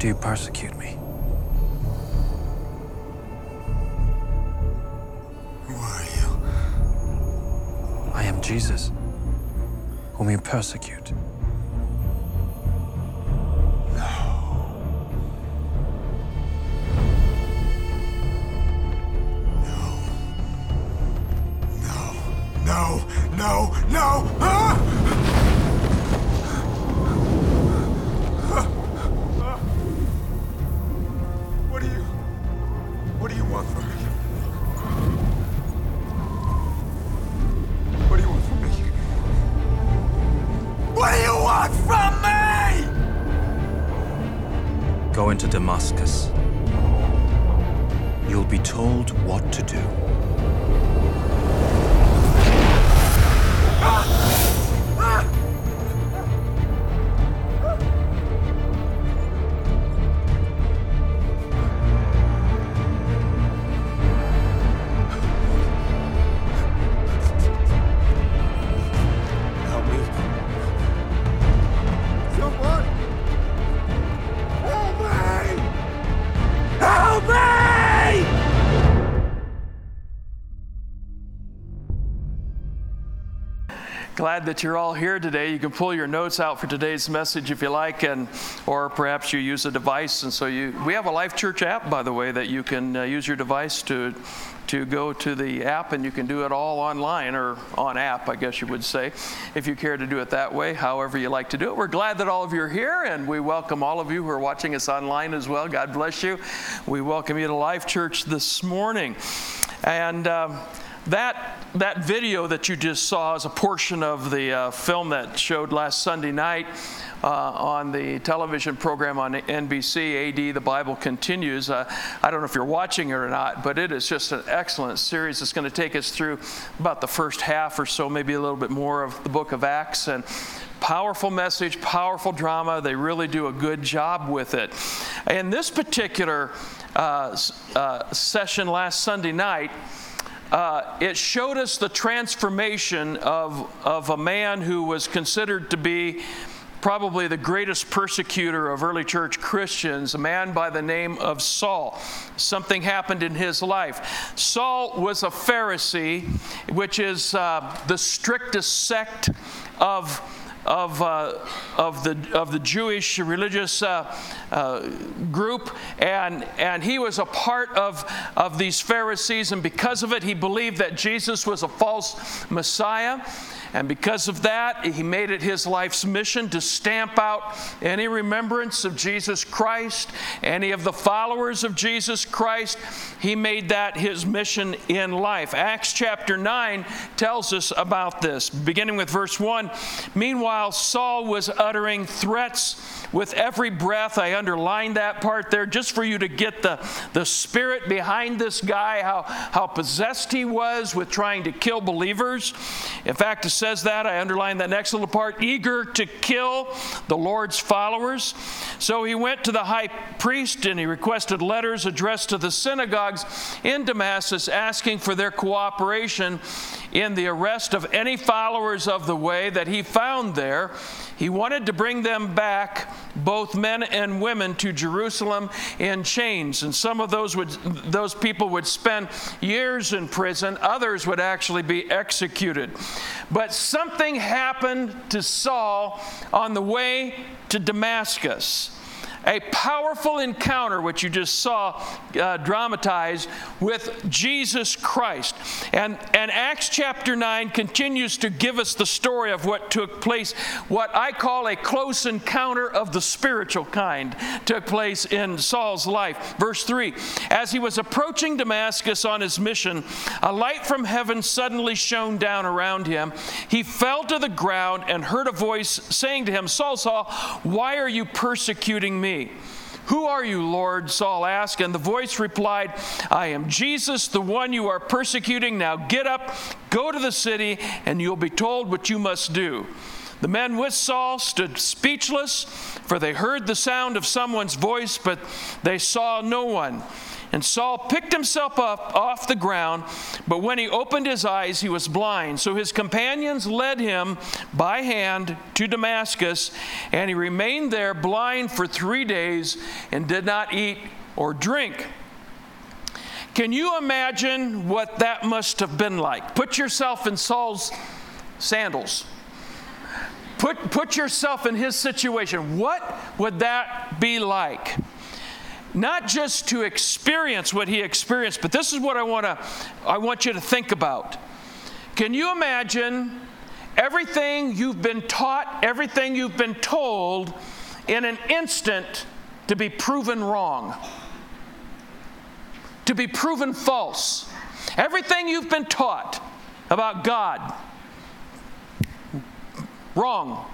Do you persecute me? Who are you? I am Jesus, whom you persecute. Glad that you're all here today. You can pull your notes out for today's message if you like, and or perhaps you use a device. And so you, we have a Life Church app, by the way, that you can uh, use your device to to go to the app, and you can do it all online or on app, I guess you would say, if you care to do it that way. However you like to do it. We're glad that all of you are here, and we welcome all of you who are watching us online as well. God bless you. We welcome you to Life Church this morning, and. Um, that, that video that you just saw is a portion of the uh, film that showed last Sunday night uh, on the television program on NBC, AD The Bible Continues. Uh, I don't know if you're watching it or not, but it is just an excellent series. It's going to take us through about the first half or so, maybe a little bit more of the book of Acts. And powerful message, powerful drama. They really do a good job with it. In this particular uh, uh, session last Sunday night, uh, it showed us the transformation of, of a man who was considered to be probably the greatest persecutor of early church Christians, a man by the name of Saul. Something happened in his life. Saul was a Pharisee, which is uh, the strictest sect of of, uh, of, the, of the Jewish religious uh, uh, group, and, and he was a part of, of these Pharisees, and because of it, he believed that Jesus was a false Messiah. And because of that, he made it his life's mission to stamp out any remembrance of Jesus Christ, any of the followers of Jesus Christ. He made that his mission in life. Acts chapter 9 tells us about this, beginning with verse 1. Meanwhile, Saul was uttering threats with every breath. I underlined that part there just for you to get the, the spirit behind this guy, how, how possessed he was with trying to kill believers. In fact, it says that. I underlined that next little part eager to kill the Lord's followers. So he went to the high priest and he requested letters addressed to the synagogues in Damascus asking for their cooperation in the arrest of any followers of the way that he found there. He wanted to bring them back, both men and women, to Jerusalem in chains. And some of those, would, those people would spend years in prison, others would actually be executed. But something happened to Saul on the way to Damascus a powerful encounter, which you just saw uh, dramatized with Jesus Christ. And, and Acts chapter 9 continues to give us the story of what took place, what I call a close encounter of the spiritual kind took place in Saul's life. Verse 3 As he was approaching Damascus on his mission, a light from heaven suddenly shone down around him. He fell to the ground and heard a voice saying to him, Saul, Saul, why are you persecuting me? Who are you, Lord? Saul asked, and the voice replied, I am Jesus, the one you are persecuting. Now get up, go to the city, and you'll be told what you must do. The men with Saul stood speechless, for they heard the sound of someone's voice, but they saw no one. And Saul picked himself up off the ground, but when he opened his eyes, he was blind. So his companions led him by hand to Damascus, and he remained there blind for three days and did not eat or drink. Can you imagine what that must have been like? Put yourself in Saul's sandals. Put, put yourself in his situation. What would that be like? Not just to experience what he experienced, but this is what I want to I want you to think about. Can you imagine everything you've been taught, everything you've been told in an instant to be proven wrong? To be proven false. Everything you've been taught about God wrong.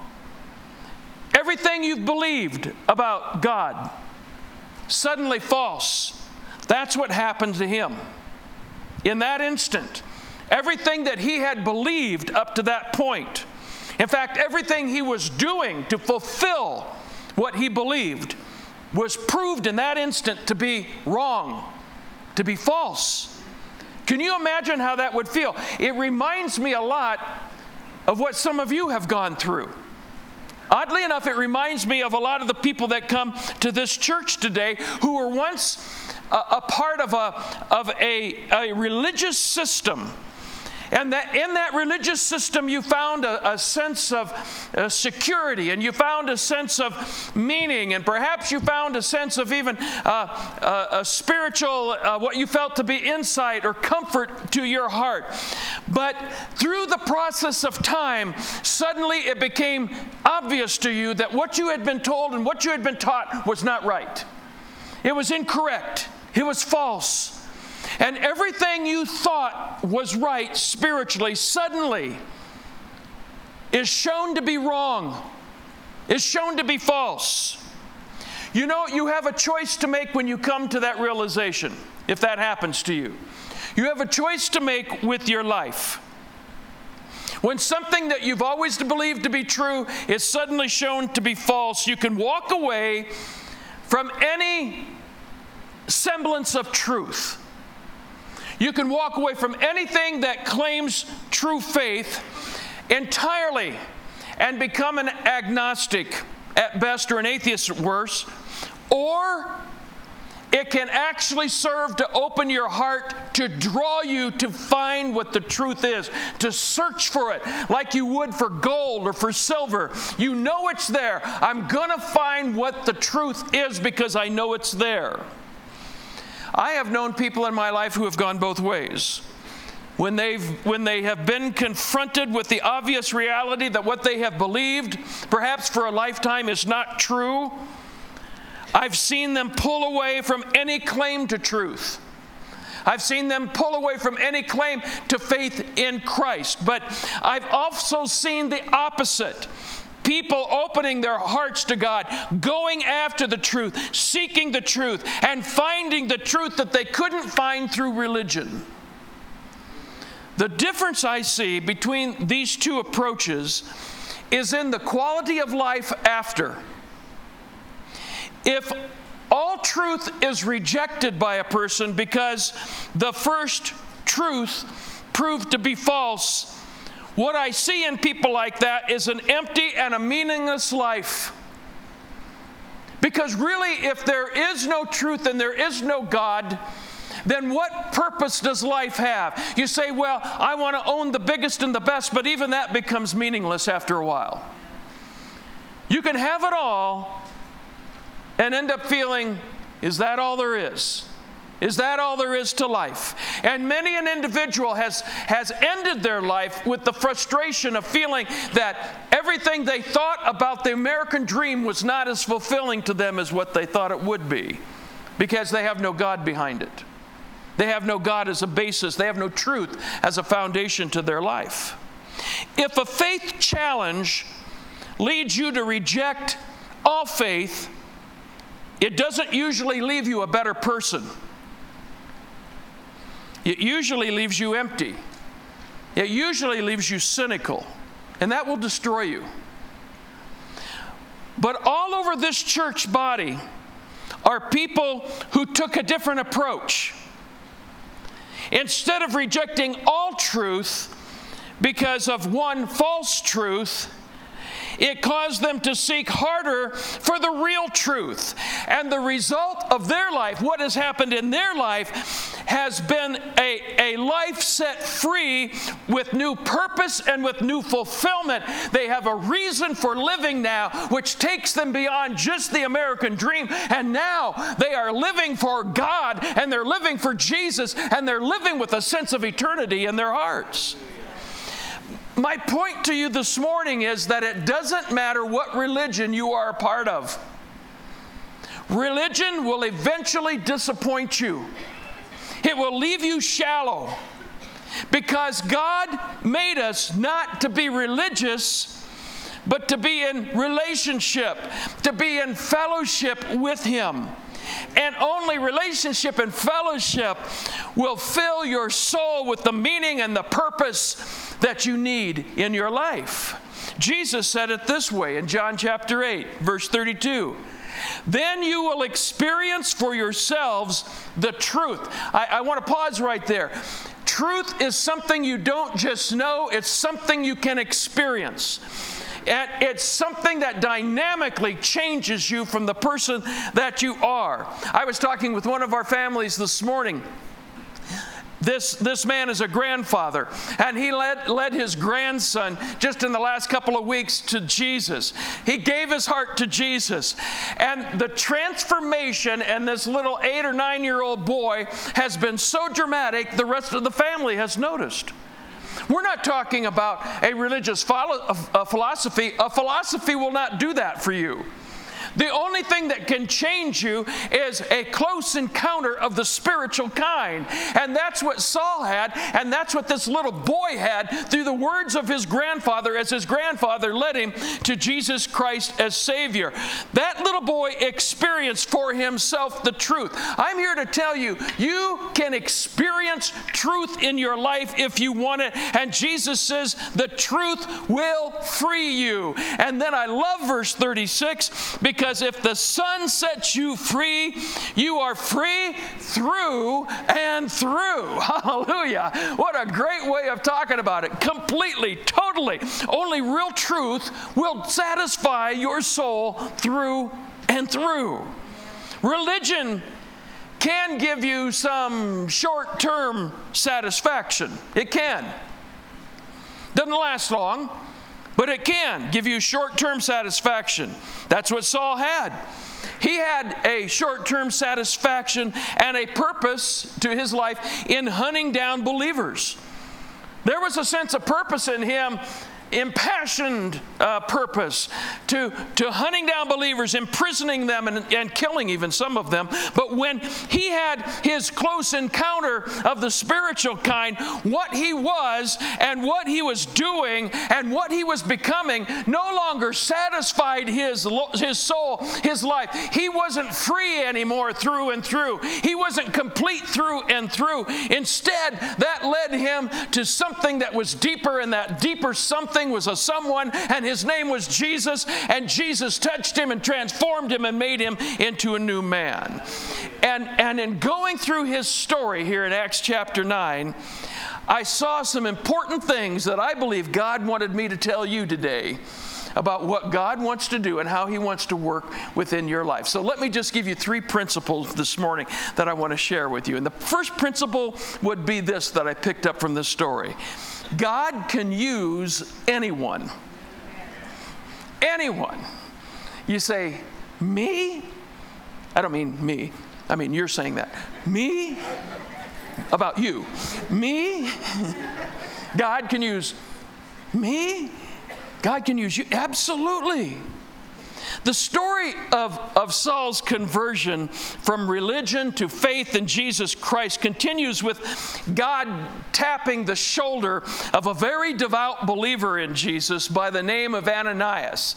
Everything you've believed about God suddenly false. That's what happened to him. In that instant, everything that he had believed up to that point, in fact, everything he was doing to fulfill what he believed, was proved in that instant to be wrong, to be false. Can you imagine how that would feel? It reminds me a lot of what some of you have gone through. Oddly enough, it reminds me of a lot of the people that come to this church today who were once a, a part of, a, of a, a religious system and that in that religious system, you found a, a sense of uh, security and you found a sense of meaning, and perhaps you found a sense of even uh, uh, a spiritual, uh, what you felt to be insight or comfort to your heart. But through the process of time, suddenly it became obvious to you that what you had been told and what you had been taught was not right. It was incorrect, it was false. And everything you thought was right spiritually suddenly is shown to be wrong, is shown to be false. You know, you have a choice to make when you come to that realization, if that happens to you. You have a choice to make with your life. When something that you've always believed to be true is suddenly shown to be false, you can walk away from any semblance of truth. You can walk away from anything that claims true faith entirely and become an agnostic at best or an atheist at worst, or it can actually serve to open your heart to draw you to find what the truth is, to search for it like you would for gold or for silver. You know it's there. I'm going to find what the truth is because I know it's there. I have known people in my life who have gone both ways. When, they've, when they have been confronted with the obvious reality that what they have believed, perhaps for a lifetime, is not true, I've seen them pull away from any claim to truth. I've seen them pull away from any claim to faith in Christ. But I've also seen the opposite people opening their hearts to God, going after the truth, seeking the truth, and finding the truth that they couldn't find through religion. The difference I see between these two approaches is in the quality of life after. If all truth is rejected by a person because the first truth proved to be false, what I see in people like that is an empty and a meaningless life. Because really, if there is no truth and there is no God, then what purpose does life have? You say, Well, I want to own the biggest and the best, but even that becomes meaningless after a while. You can have it all and end up feeling, Is that all there is? Is that all there is to life? And many an individual has, has ended their life with the frustration of feeling that everything they thought about the American dream was not as fulfilling to them as what they thought it would be because they have no God behind it. They have no God as a basis, they have no truth as a foundation to their life. If a faith challenge leads you to reject all faith, it doesn't usually leave you a better person it usually leaves you empty. It usually leaves you cynical, and that will destroy you. But all over this church body are people who took a different approach. Instead of rejecting all truth because of one false truth, it caused them to seek harder for the real truth. And the result of their life, what has happened in their life, has been a, a life set free with new purpose and with new fulfillment. They have a reason for living now, which takes them beyond just the American dream. And now they are living for God and they're living for Jesus and they're living with a sense of eternity in their hearts. My point to you this morning is that it doesn't matter what religion you are a part of. Religion will eventually disappoint you. It will leave you shallow because God made us not to be religious, but to be in relationship, to be in fellowship with Him. And only relationship and fellowship will fill your soul with the meaning and the purpose that you need in your life. Jesus said it this way in John chapter 8, verse 32. Then you will experience for yourselves the truth. I, I want to pause right there. Truth is something you don't just know, it's something you can experience. And it's something that dynamically changes you from the person that you are. I was talking with one of our families this morning. This, this man is a grandfather, and he led, led his grandson just in the last couple of weeks to Jesus. He gave his heart to Jesus. And the transformation in this little eight or nine year old boy has been so dramatic, the rest of the family has noticed. We're not talking about a religious philosophy. A philosophy will not do that for you. The only thing that can change you is a close encounter of the spiritual kind. And that's what Saul had, and that's what this little boy had through the words of his grandfather as his grandfather led him to Jesus Christ as Savior. That little boy experienced for himself the truth. I'm here to tell you, you can experience truth in your life if you want it. And Jesus says, the truth will free you. And then I love verse 36 because because if the Son sets you free, you are free through and through. Hallelujah. What a great way of talking about it. Completely, totally. Only real truth will satisfy your soul through and through. Religion can give you some short term satisfaction. It can. Doesn't last long. But it can give you short term satisfaction. That's what Saul had. He had a short term satisfaction and a purpose to his life in hunting down believers. There was a sense of purpose in him impassioned uh, purpose to, to hunting down believers, imprisoning them, and, and killing even some of them. But when he had his close encounter of the spiritual kind, what he was and what he was doing and what he was becoming no longer satisfied his, his soul, his life. He wasn't free anymore through and through, he wasn't complete through and through. Instead, that led him to something that was deeper, and that deeper something something was a someone, and his name was Jesus, and Jesus touched him and transformed him and made him into a new man. And, and in going through his story here in Acts chapter 9, I saw some important things that I believe God wanted me to tell you today about what God wants to do and how He wants to work within your life. So let me just give you three principles this morning that I want to share with you. And the first principle would be this that I picked up from this story God can use anyone. Anyone. You say, me? I don't mean me. I mean, you're saying that. Me? About you. Me? God can use me? God can use you? Absolutely. The story of, of Saul's conversion from religion to faith in Jesus Christ continues with God tapping the shoulder of a very devout believer in Jesus by the name of Ananias.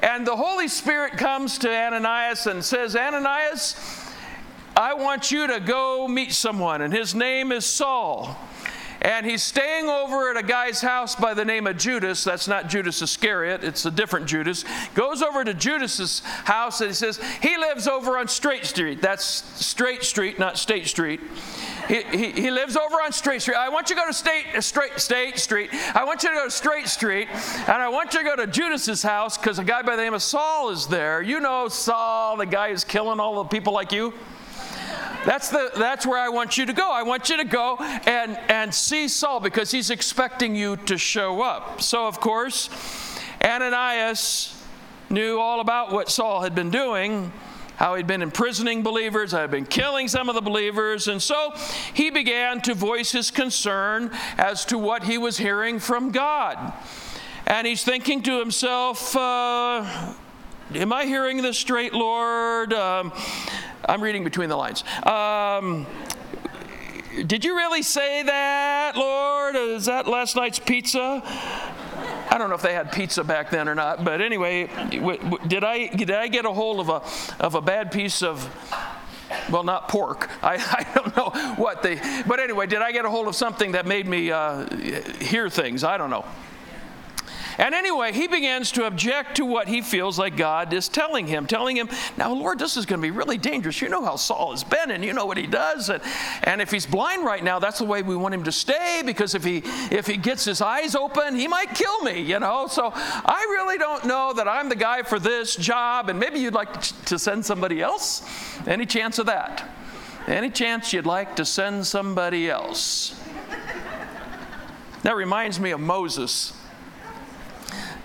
And the Holy Spirit comes to Ananias and says, Ananias, I want you to go meet someone, and his name is Saul. And he's staying over at a guy's house by the name of Judas. That's not Judas Iscariot, it's a different Judas. Goes over to Judas's house and he says, He lives over on Straight Street. That's Straight Street, not State Street. He, he, he, lives over on Straight Street. I want you to go to State, uh, Straight, State Street. I want you to go to Straight Street. And I want you to go to Judas's house because a guy by the name of Saul is there. You know Saul, the guy who's killing all the people like you. That's, the, that's where I want you to go. I want you to go and, and see Saul because he's expecting you to show up. So, of course, Ananias knew all about what Saul had been doing, how he'd been imprisoning believers, how he'd been killing some of the believers, and so he began to voice his concern as to what he was hearing from God. And he's thinking to himself, uh, Am I hearing this straight, Lord? Um, I'm reading between the lines. Um, did you really say that, Lord? Is that last night's pizza? I don't know if they had pizza back then or not, but anyway, did I did I get a hold of a of a bad piece of well, not pork. I, I don't know what they, but anyway, did I get a hold of something that made me uh, hear things? I don't know. And anyway, he begins to object to what he feels like God is telling him, telling him, Now, Lord, this is going to be really dangerous. You know how Saul has been, and you know what he does. And, and if he's blind right now, that's the way we want him to stay, because if he, if he gets his eyes open, he might kill me, you know? So I really don't know that I'm the guy for this job, and maybe you'd like to send somebody else. Any chance of that? Any chance you'd like to send somebody else? That reminds me of Moses.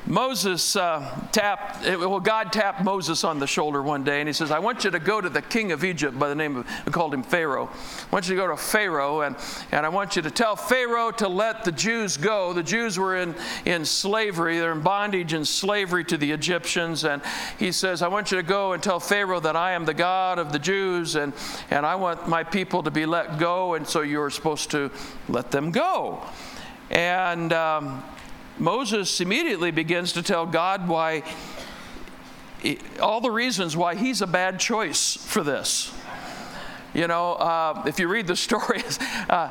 Moses uh, tapped, well, God tapped Moses on the shoulder one day and he says, I want you to go to the king of Egypt by the name of, we called him Pharaoh. I want you to go to Pharaoh and, and I want you to tell Pharaoh to let the Jews go. The Jews were in, in slavery, they're in bondage and slavery to the Egyptians. And he says, I want you to go and tell Pharaoh that I am the God of the Jews and, and I want my people to be let go. And so you're supposed to let them go. And um, Moses immediately begins to tell God why, all the reasons why he's a bad choice for this. You know, uh, if you read the stories, uh,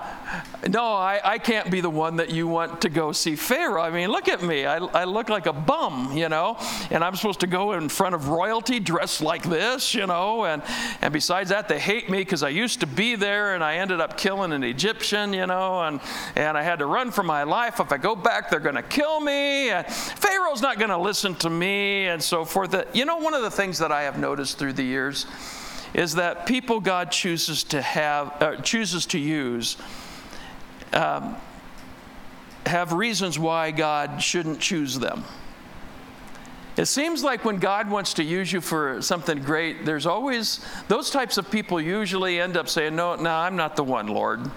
no, I, I can't be the one that you want to go see Pharaoh. I mean, look at me. I, I look like a bum, you know, and I'm supposed to go in front of royalty dressed like this, you know, and, and besides that, they hate me because I used to be there and I ended up killing an Egyptian, you know, and, and I had to run for my life. If I go back, they're going to kill me. And Pharaoh's not going to listen to me and so forth. You know, one of the things that I have noticed through the years is that people God chooses to have, uh, chooses to use, um, have reasons why God shouldn't choose them. It seems like when God wants to use you for something great, there's always those types of people usually end up saying, "No, no, I'm not the one, Lord.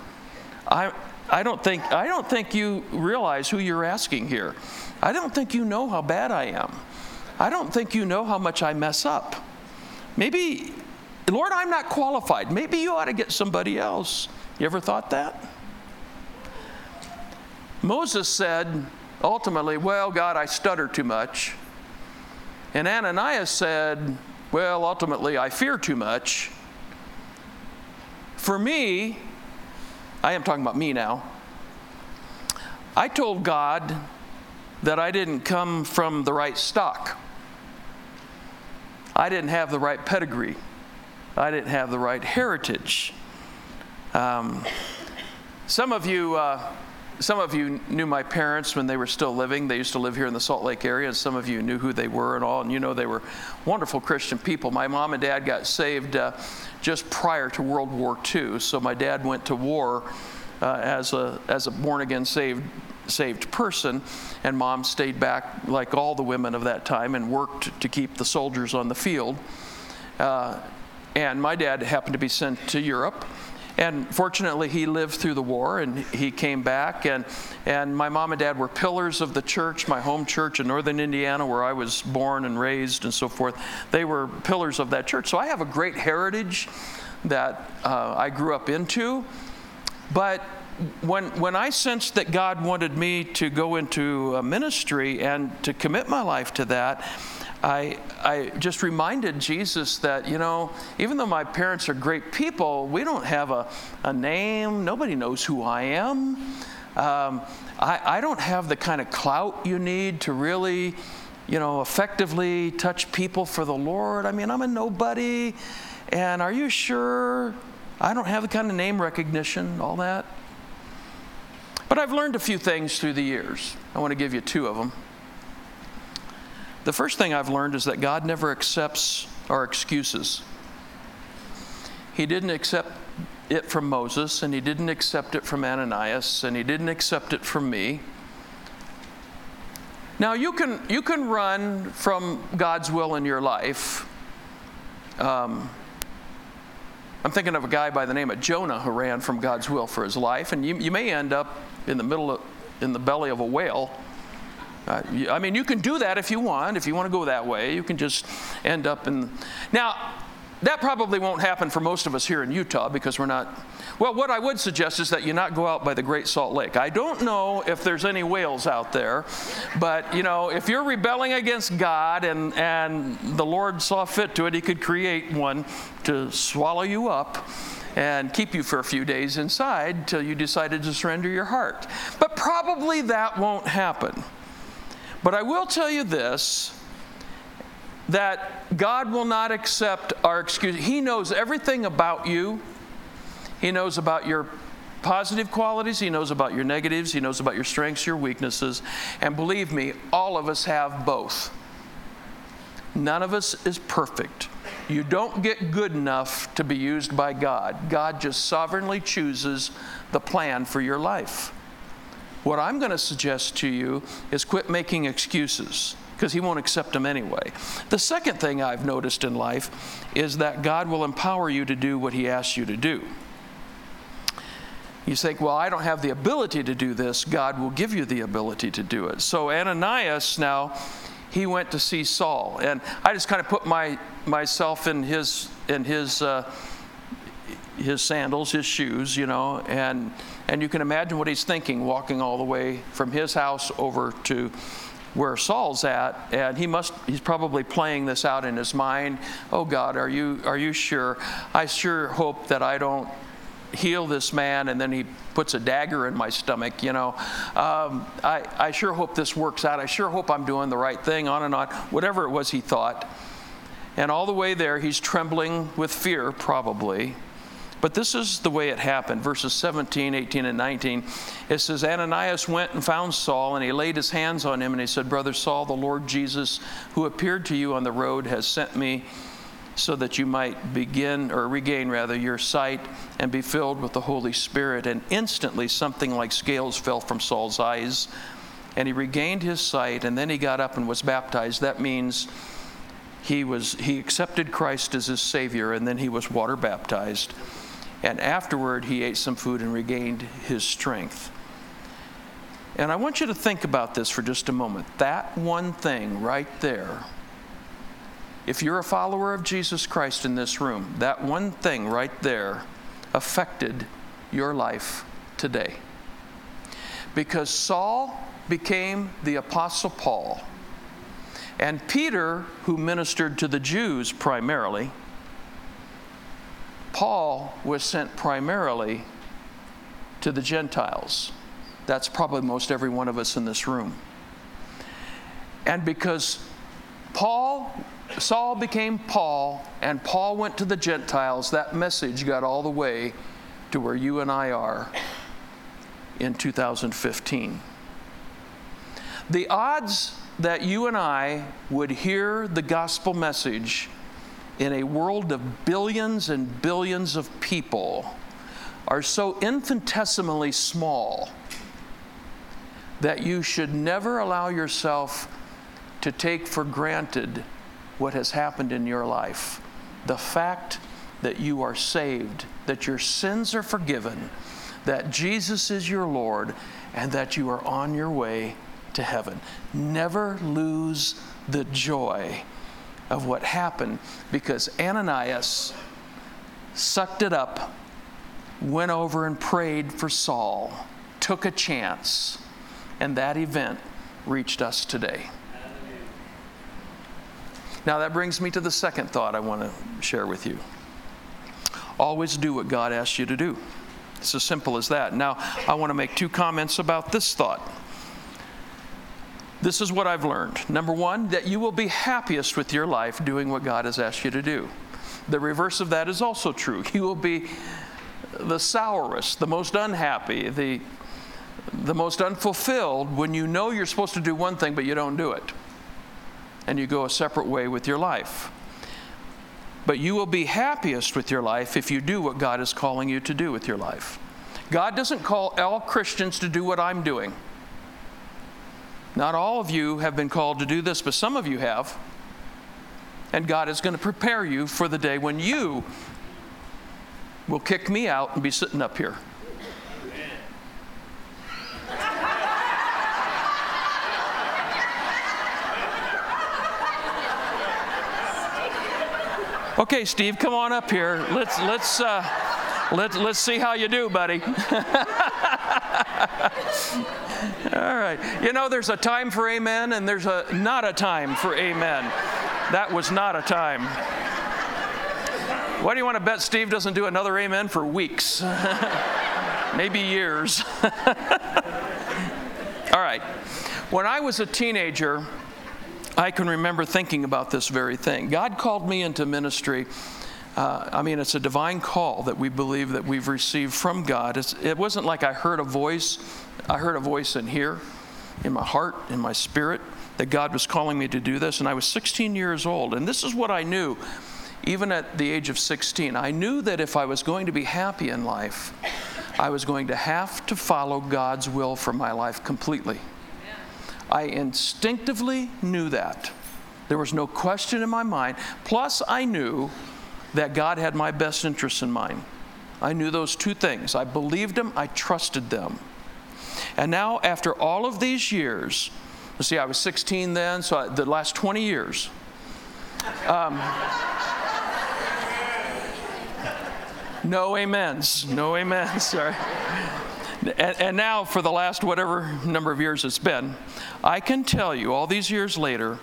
I, I don't think I don't think you realize who you're asking here. I don't think you know how bad I am. I don't think you know how much I mess up. Maybe Lord, I'm not qualified. Maybe you ought to get somebody else. You ever thought that? Moses said, ultimately, Well, God, I stutter too much. And Ananias said, Well, ultimately, I fear too much. For me, I am talking about me now. I told God that I didn't come from the right stock. I didn't have the right pedigree. I didn't have the right heritage. Um, some of you, uh, some of you knew my parents when they were still living. They used to live here in the Salt Lake area, and some of you knew who they were and all. And you know they were wonderful Christian people. My mom and dad got saved uh, just prior to World War II, so my dad went to war uh, as a as a born again saved saved person, and mom stayed back like all the women of that time and worked to keep the soldiers on the field. Uh, and my dad happened to be sent to Europe. And fortunately, he lived through the war and he came back. And, and my mom and dad were pillars of the church, my home church in northern Indiana, where I was born and raised and so forth. They were pillars of that church. So I have a great heritage that uh, I grew up into. But when, when I sensed that God wanted me to go into ministry and to commit my life to that, I, I just reminded Jesus that, you know, even though my parents are great people, we don't have a, a name. Nobody knows who I am. Um, I, I don't have the kind of clout you need to really, you know, effectively touch people for the Lord. I mean, I'm a nobody. And are you sure? I don't have the kind of name recognition, all that. But I've learned a few things through the years. I want to give you two of them. The first thing I've learned is that God never accepts our excuses. He didn't accept it from Moses, and he didn't accept it from Ananias, and he didn't accept it from me. Now, you can, you can run from God's will in your life. Um, I'm thinking of a guy by the name of Jonah who ran from God's will for his life, and you, you may end up in the middle of, in the belly of a whale. Uh, I mean, you can do that if you want. If you want to go that way, you can just end up in. Now, that probably won't happen for most of us here in Utah because we're not. Well, what I would suggest is that you not go out by the Great Salt Lake. I don't know if there's any whales out there, but you know, if you're rebelling against God and, and the Lord saw fit to it, He could create one to swallow you up and keep you for a few days inside till you decided to surrender your heart. But probably that won't happen. But I will tell you this that God will not accept our excuse. He knows everything about you. He knows about your positive qualities, He knows about your negatives, He knows about your strengths, your weaknesses. And believe me, all of us have both. None of us is perfect. You don't get good enough to be used by God. God just sovereignly chooses the plan for your life. What I'm going to suggest to you is quit making excuses because he won't accept them anyway. The second thing I've noticed in life is that God will empower you to do what he asks you to do. You think, well, I don't have the ability to do this. God will give you the ability to do it. So Ananias now, he went to see Saul, and I just kind of put my myself in his in his uh, his sandals, his shoes, you know, and and you can imagine what he's thinking, walking all the way from his house over to where Saul's at, and he must he's probably playing this out in his mind. Oh God, are you are you sure? I sure hope that I don't heal this man and then he puts a dagger in my stomach you know um, I, I sure hope this works out i sure hope i'm doing the right thing on and on whatever it was he thought and all the way there he's trembling with fear probably but this is the way it happened. Verses 17, 18, and 19. It says, Ananias went and found Saul, and he laid his hands on him, and he said, Brother Saul, the Lord Jesus, who appeared to you on the road, has sent me so that you might begin, or regain rather, your sight and be filled with the Holy Spirit. And instantly something like scales fell from Saul's eyes, and he regained his sight, and then he got up and was baptized. That means he was he accepted Christ as his savior and then he was water baptized and afterward, he ate some food and regained his strength. And I want you to think about this for just a moment. That one thing right there, if you're a follower of Jesus Christ in this room, that one thing right there affected your life today. Because Saul became the Apostle Paul, and Peter, who ministered to the Jews primarily, Paul was sent primarily to the Gentiles. That's probably most every one of us in this room. And because Paul, Saul became Paul, and Paul went to the Gentiles, that message got all the way to where you and I are in 2015. The odds that you and I would hear the gospel message in a world of billions and billions of people are so infinitesimally small that you should never allow yourself to take for granted what has happened in your life. The fact that you are saved, that your sins are forgiven, that Jesus is your Lord, and that you are on your way to heaven. Never lose the joy of what happened because Ananias sucked it up, went over and prayed for Saul, took a chance, and that event reached us today. Now, that brings me to the second thought I want to share with you. Always do what God asks you to do. It's as simple as that. Now, I want to make two comments about this thought. This is what I've learned. Number one, that you will be happiest with your life doing what God has asked you to do. The reverse of that is also true. You will be the sourest, the most unhappy, the, the most unfulfilled when you know you're supposed to do one thing but you don't do it. And you go a separate way with your life. But you will be happiest with your life if you do what God is calling you to do with your life. God doesn't call all Christians to do what I'm doing. Not all of you have been called to do this, but some of you have. And God is going to prepare you for the day when you will kick me out and be sitting up here. Okay, Steve, come on up here. Let's let's uh, let let's see how you do, buddy. Right. You know, there's a time for amen, and there's a not a time for amen. That was not a time. Why do you want to bet Steve doesn't do another amen for weeks? Maybe years. All right. When I was a teenager, I can remember thinking about this very thing. God called me into ministry. Uh, I mean, it's a divine call that we believe that we've received from God. It's, it wasn't like I heard a voice. I heard a voice in here, in my heart, in my spirit, that God was calling me to do this. And I was 16 years old. And this is what I knew, even at the age of 16. I knew that if I was going to be happy in life, I was going to have to follow God's will for my life completely. I instinctively knew that. There was no question in my mind. Plus, I knew that God had my best interests in mind. I knew those two things. I believed them, I trusted them. And now, after all of these years, see, I was 16 then, so I, the last 20 years. Um, no amens. No amens. Sorry. And, and, now, for the last whatever number of years it's been, I can tell you all these years later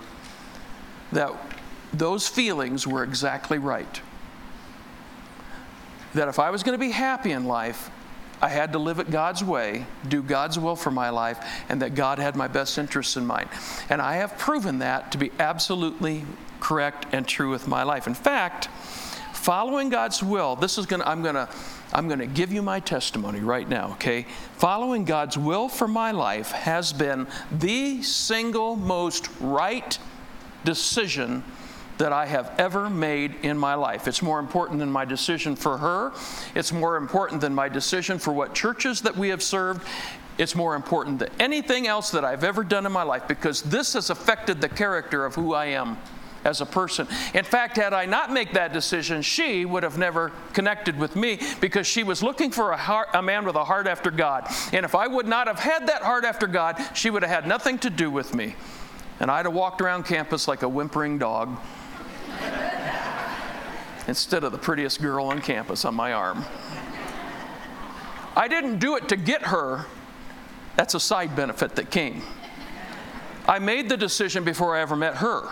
that those feelings were exactly right. That if I was going to be happy in life, I had to live it God's way, do God's will for my life, and that God had my best interests in mind. And I have proven that to be absolutely correct and true with my life. In fact, following God's will, this is going to, I'm going to I'm going to give you my testimony right now, okay? Following God's will for my life has been the single most right decision that I have ever made in my life. It's more important than my decision for her. It's more important than my decision for what churches that we have served. It's more important than anything else that I've ever done in my life because this has affected the character of who I am as a person. In fact, had I not made that decision, she would have never connected with me because she was looking for a, heart, a man with a heart after God. And if I would not have had that heart after God, she would have had nothing to do with me. And I'd have walked around campus like a whimpering dog instead of the prettiest girl on campus on my arm. I didn't do it to get her. That's a side benefit that came. I made the decision before I ever met her.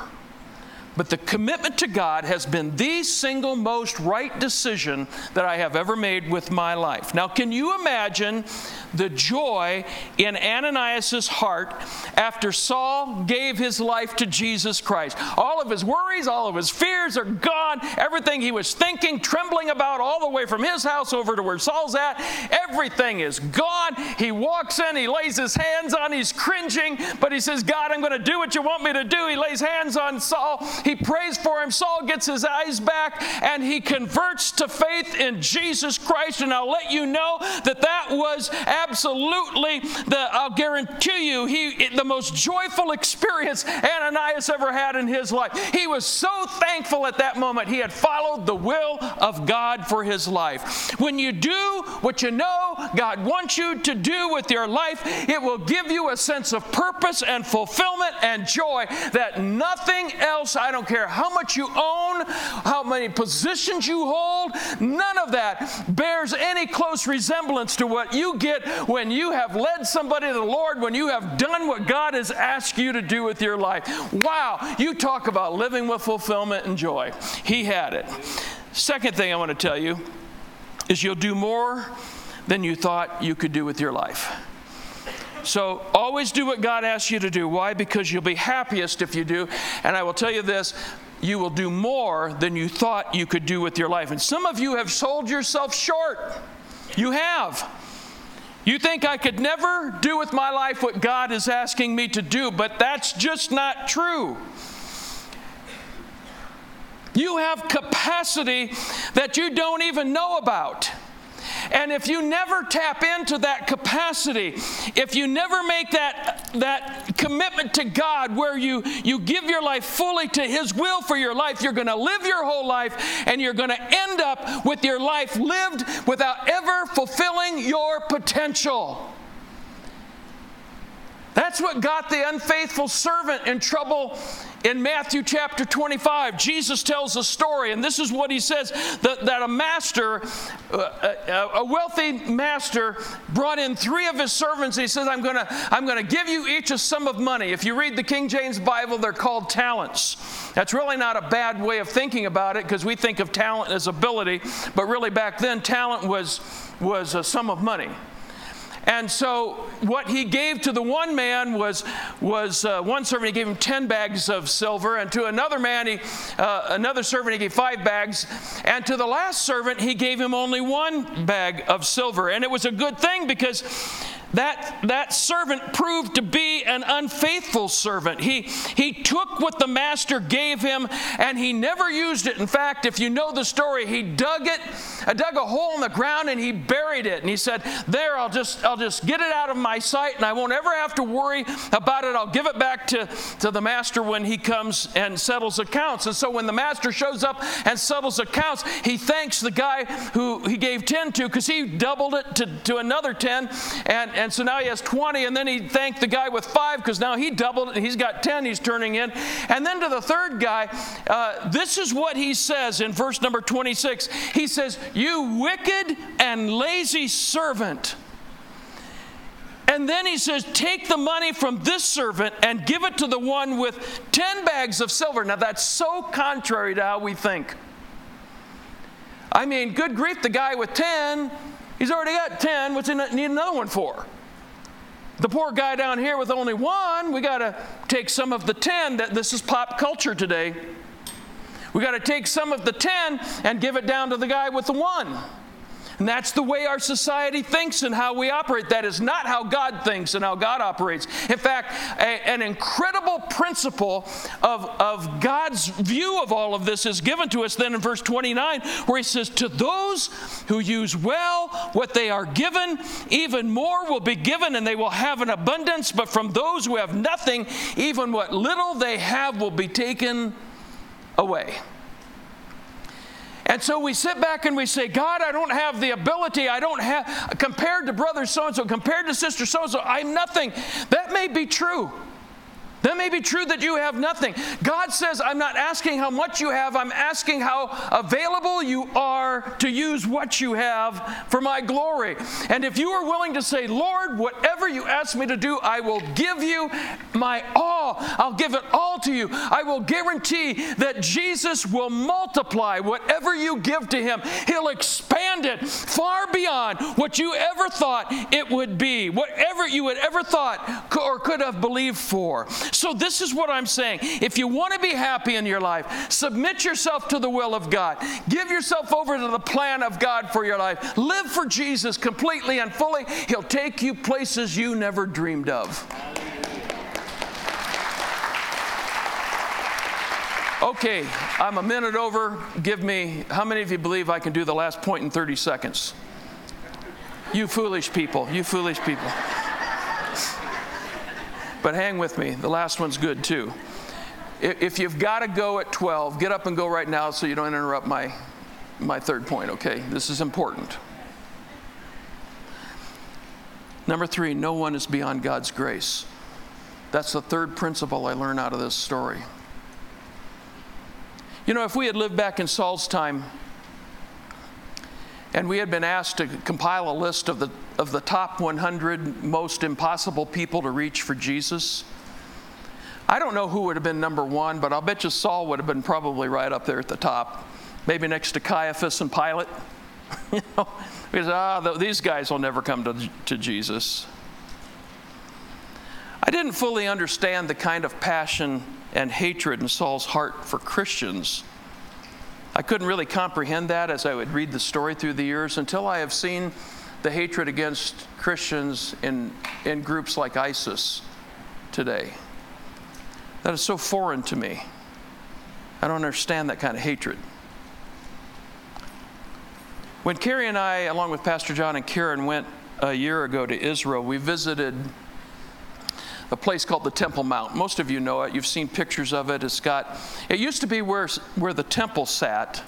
But the commitment to God has been the single most right decision that I have ever made with my life. Now, can you imagine the joy in Ananias' heart after Saul gave his life to Jesus Christ? All of his worries, all of his fears are gone. Everything he was thinking, trembling about, all the way from his house over to where Saul's at, everything is gone. He walks in, he lays his hands on, he's cringing, but he says, God, I'm going to do what you want me to do. He lays hands on Saul. He prays for him. Saul gets his eyes back and he converts to faith in Jesus Christ. And I'll let you know that that was absolutely the, I'll guarantee you, he, the most joyful experience Ananias ever had in his life. He was so thankful at that moment he had followed the will of God for his life. When you do what you know God wants you to do with your life, it will give you a sense of purpose and fulfillment and joy that nothing else, I don't care how much you own, how many positions you hold, none of that bears any close resemblance to what you get when you have led somebody to the Lord, when you have done what God has asked you to do with your life. Wow, you talk about living with fulfillment and joy. He had it. Second thing I want to tell you is you'll do more than you thought you could do with your life. So always do what God asks you to do. Why? Because you'll be happiest if you do. And I will tell you this you will do more than you thought you could do with your life. And some of you have sold yourself short. You have. You think I could never do with my life what God is asking me to do, but that's just not true. You have capacity that you don't even know about. And if you never tap into that capacity, if you never make that, that commitment to God where you, you give your life fully to His will for your life, you're going to live your whole life and you're going to end up with your life lived without ever fulfilling your potential. That's what got the unfaithful servant in trouble in Matthew chapter 25, Jesus tells a story, and this is what he says that, that a master, uh, a, a, wealthy master, brought in three of his servants. And He says, I'm going to I'm going to give you each a sum of money. If you read the King James Bible, they're called talents. That's really not a bad way of thinking about it because we think of talent as ability, but really back then, talent was, was a sum of money. And so, what he gave to the one man was, was uh, one servant, he gave him 10 bags of silver, and to another man, he, uh, another servant, he gave five bags, and to the last servant, he gave him only one bag of silver. And it was a good thing because that, that servant proved to be an unfaithful servant. He, he took what the master gave him and he never used it. In fact, if you know the story, he dug it, uh, dug a hole in the ground and he buried it. And he said, There, I'll just, I'll just get it out of my sight and I won't ever have to worry about it. I'll give it back to, to the master when he comes and settles accounts. And so when the master shows up and settles accounts, he thanks the guy who he gave 10 to because he doubled it to, to another 10. And, and so now he has 20, and then he thanked the guy with five because now he doubled it, he's got 10 he's turning in. And then to the third guy, uh, this is what he says in verse number 26. He says, You wicked and lazy servant. And then he says, Take the money from this servant and give it to the one with 10 bags of silver. Now, that's so contrary to how we think. I mean, good grief, the guy with 10, he's already got 10. What's he need another one for? The poor guy down here with only one, we got to take some of the 10 that this is pop culture today. We got to take some of the 10 and give it down to the guy with the one. And that's the way our society thinks and how we operate. That is not how God thinks and how God operates. In fact, a, an incredible principle of, of God's view of all of this is given to us then in verse 29, where he says, To those who use well what they are given, even more will be given, and they will have an abundance. But from those who have nothing, even what little they have will be taken away. And so we sit back and we say, God, I don't have the ability. I don't have, compared to brother so and so, compared to sister so and so, I'm nothing. That may be true. That may be true that you have nothing. God says, I'm not asking how much you have, I'm asking how available you are to use what you have for my glory. And if you are willing to say, Lord, whatever you ask me to do, I will give you my all. I'll give it all to you. I will guarantee that Jesus will multiply whatever you give to him. He'll expand it far beyond what you ever thought it would be, whatever you had ever thought or could have believed for. So, this is what I'm saying. If you want to be happy in your life, submit yourself to the will of God. Give yourself over to the plan of God for your life. Live for Jesus completely and fully. He'll take you places you never dreamed of. Okay, I'm a minute over. Give me, how many of you believe I can do the last point in 30 seconds? You foolish people, you foolish people. But hang with me, the last one's good too. If you've got to go at 12, get up and go right now so you don't interrupt my, my third point, okay? This is important. Number three, no one is beyond God's grace. That's the third principle I learn out of this story. You know, if we had lived back in Saul's time, and we had been asked to compile a list of the, of the top 100 most impossible people to reach for Jesus. I don't know who would have been number one, but I'll bet you Saul would have been probably right up there at the top, maybe next to Caiaphas and Pilate. you know, because ah, these guys will never come to, to Jesus. I didn't fully understand the kind of passion and hatred in Saul's heart for Christians. I couldn't really comprehend that as I would read the story through the years until I have seen the hatred against Christians in, in groups like ISIS today. That is so foreign to me. I don't understand that kind of hatred. When Carrie and I, along with Pastor John and Karen, went a year ago to Israel, we visited a place called the Temple Mount. Most of you know it. You've seen pictures of it. It's got, it used to be where, where the temple sat.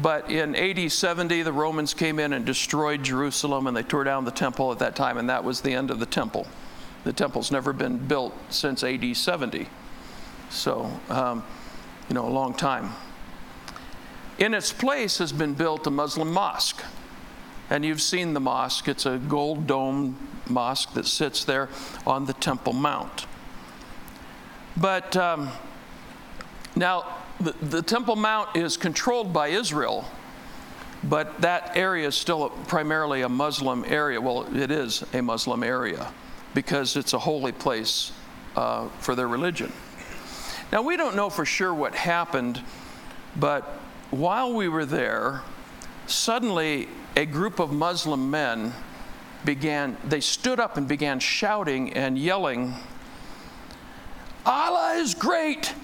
But in AD 70, the Romans came in and destroyed Jerusalem and they tore down the temple at that time, and that was the end of the temple. The temple's never been built since AD 70. So, um, you know, a long time. In its place has been built a Muslim mosque. And you've seen the mosque. It's a gold dome mosque that sits there on the Temple Mount. But um, now, the, Temple Mount is controlled by Israel, but that area is still primarily a Muslim area. Well, it is a Muslim area because it's a holy place uh, for their religion. Now, we don't know for sure what happened, but while we were there, suddenly a group of Muslim men began, they stood up and began shouting and yelling, Allah is great!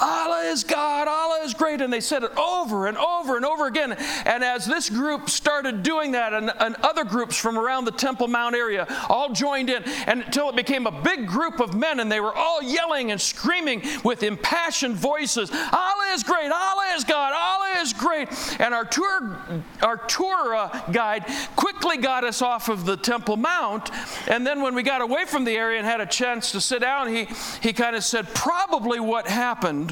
Allah is God, Allah is great. And they said it over and over and over again. And as this group started doing that, and, and, other groups from around the Temple Mount area all joined in, and until it became a big group of men, and they were all yelling and screaming with impassioned voices Allah is great, Allah is God, Allah is great. And our tour, our tour uh, guide quickly got us off of the Temple Mount. And then when we got away from the area and had a chance to sit down, he, he kind of said, Probably what happened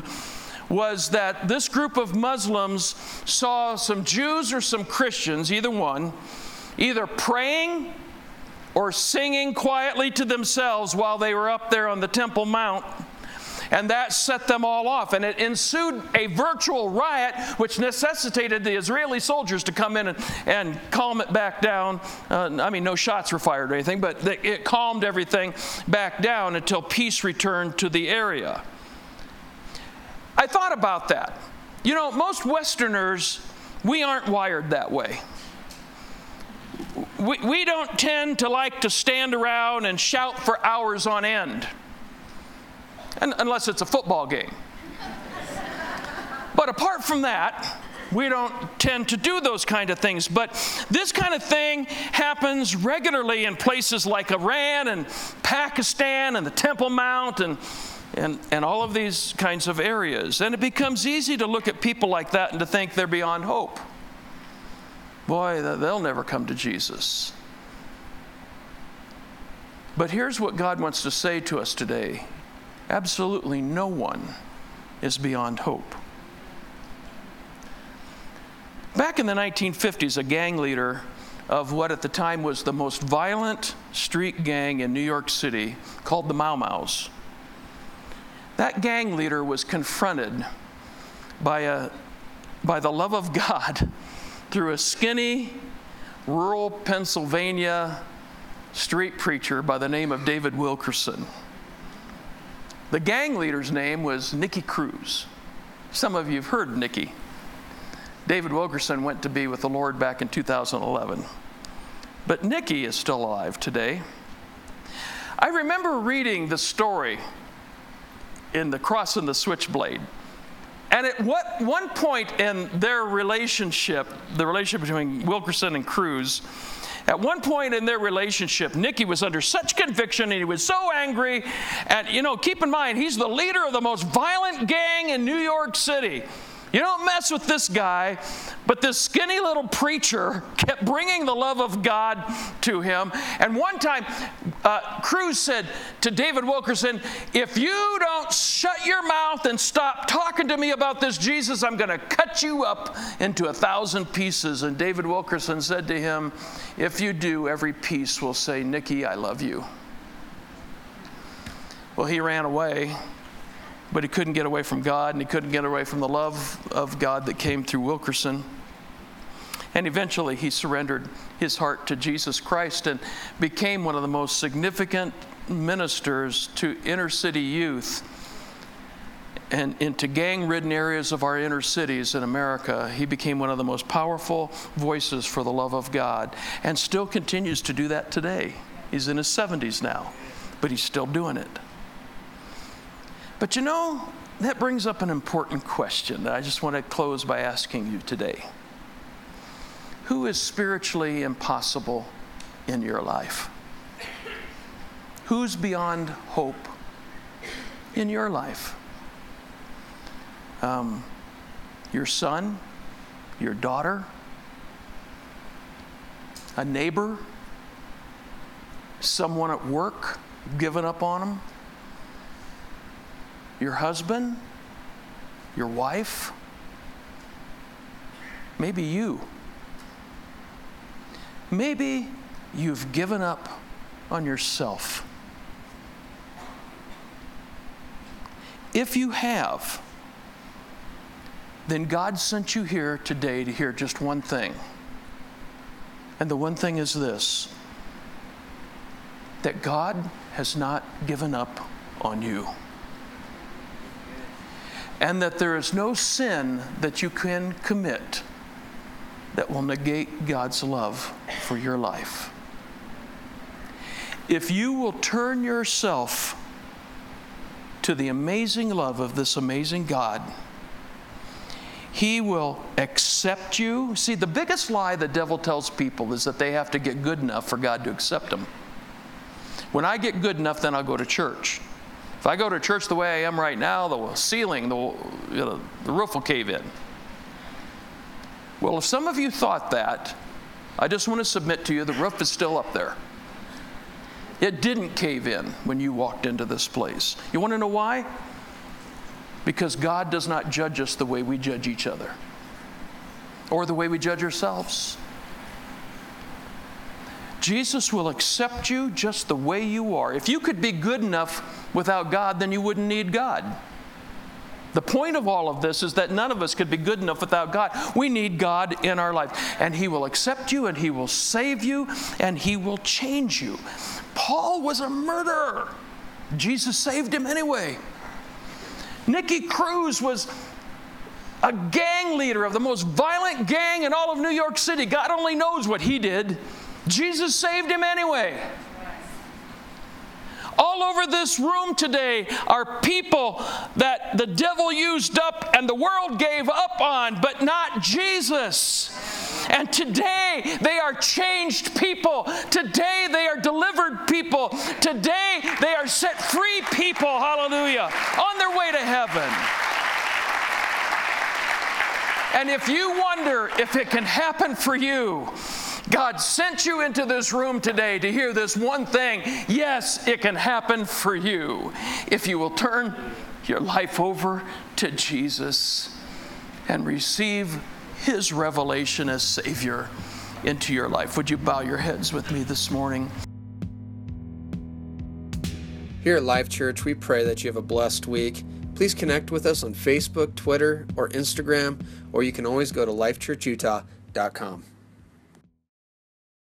was that this group of Muslims saw some Jews or some Christians, either one, either praying or singing quietly to themselves while they were up there on the Temple Mount. And that set them all off. And it ensued a virtual riot, which necessitated the Israeli soldiers to come in and, and calm it back down. Uh, I mean, no shots were fired or anything, but it calmed everything back down until peace returned to the area. I thought about that. You know, most Westerners, we aren't wired that way. We, we don't tend to like to stand around and shout for hours on end, and, unless it's a football game. but apart from that, we don't tend to do those kind of things. But this kind of thing happens regularly in places like Iran and Pakistan and the Temple Mount and and, and all of these kinds of areas. And it becomes easy to look at people like that and to think they're beyond hope. Boy, they'll never come to Jesus. But here's what God wants to say to us today absolutely no one is beyond hope. Back in the 1950s, a gang leader of what at the time was the most violent street gang in New York City, called the Mau Mau's, that gang leader was confronted by, a, by the love of God through a skinny, rural Pennsylvania street preacher by the name of David Wilkerson. The gang leader's name was Nicky Cruz. Some of you have heard Nicky. David Wilkerson went to be with the Lord back in 2011. But Nicky is still alive today. I remember reading the story in the cross and the switchblade. And at what one point in their relationship, the relationship between Wilkerson and Cruz, at one point in their relationship, Nicky was under such conviction and he was so angry. And, you know, keep in mind, he's the leader of the most violent gang in New York City. You don't mess with this guy. But this skinny little preacher kept bringing the love of God to him. And one time, uh, Cruz said to David Wilkerson, If you don't shut your mouth and stop talking to me about this Jesus, I'm going to cut you up into a thousand pieces. And David Wilkerson said to him, If you do, every piece will say, Nicky, I love you. Well, he ran away but he couldn't get away from God and he couldn't get away from the love of God that came through Wilkerson. And eventually he surrendered his heart to Jesus Christ and became one of the most significant ministers to inner city youth and into gang ridden areas of our inner cities in America. He became one of the most powerful voices for the love of God and still continues to do that today. He's in his 70s now, but he's still doing it. But you know, that brings up an important question that I just want to close by asking you today. Who is spiritually impossible in your life? Who's beyond hope in your life? Um, your son, your daughter, a neighbor, someone at work, given up on them, your husband, your wife, maybe you. Maybe you've given up on yourself. If you have, then God sent you here today to hear just one thing. And the one thing is this that God has not given up on you. And that there is no sin that you can commit that will negate God's love for your life. If you will turn yourself to the amazing love of this amazing God, He will accept you. See, the biggest lie the devil tells people is that they have to get good enough for God to accept them. When I get good enough, then I'll go to church. If I go to church the way I am right now, the ceiling, the, you know, the roof will cave in. Well, if some of you thought that, I just want to submit to you the roof is still up there. It didn't cave in when you walked into this place. You want to know why? Because God does not judge us the way we judge each other or the way we judge ourselves. Jesus will accept you just the way you are. If you could be good enough without God, then you wouldn't need God. The point of all of this is that none of us could be good enough without God. We need God in our life. And He will accept you, and He will save you, and He will change you. Paul was a murderer. Jesus saved him anyway. Nicky Cruz was a gang leader of the most violent gang in all of New York City. God only knows what he did. Jesus saved him anyway. All over this room today are people that the devil used up and the world gave up on, but not Jesus. And today they are changed people. Today they are delivered people. Today they are set free people. Hallelujah. On their way to heaven. And if you wonder if it can happen for you, God sent you into this room today to hear this one thing. Yes, it can happen for you if you will turn your life over to Jesus and receive His revelation as Savior into your life. Would you bow your heads with me this morning? Here at Life Church, we pray that you have a blessed week. Please connect with us on Facebook, Twitter, or Instagram, or you can always go to lifechurchutah.com.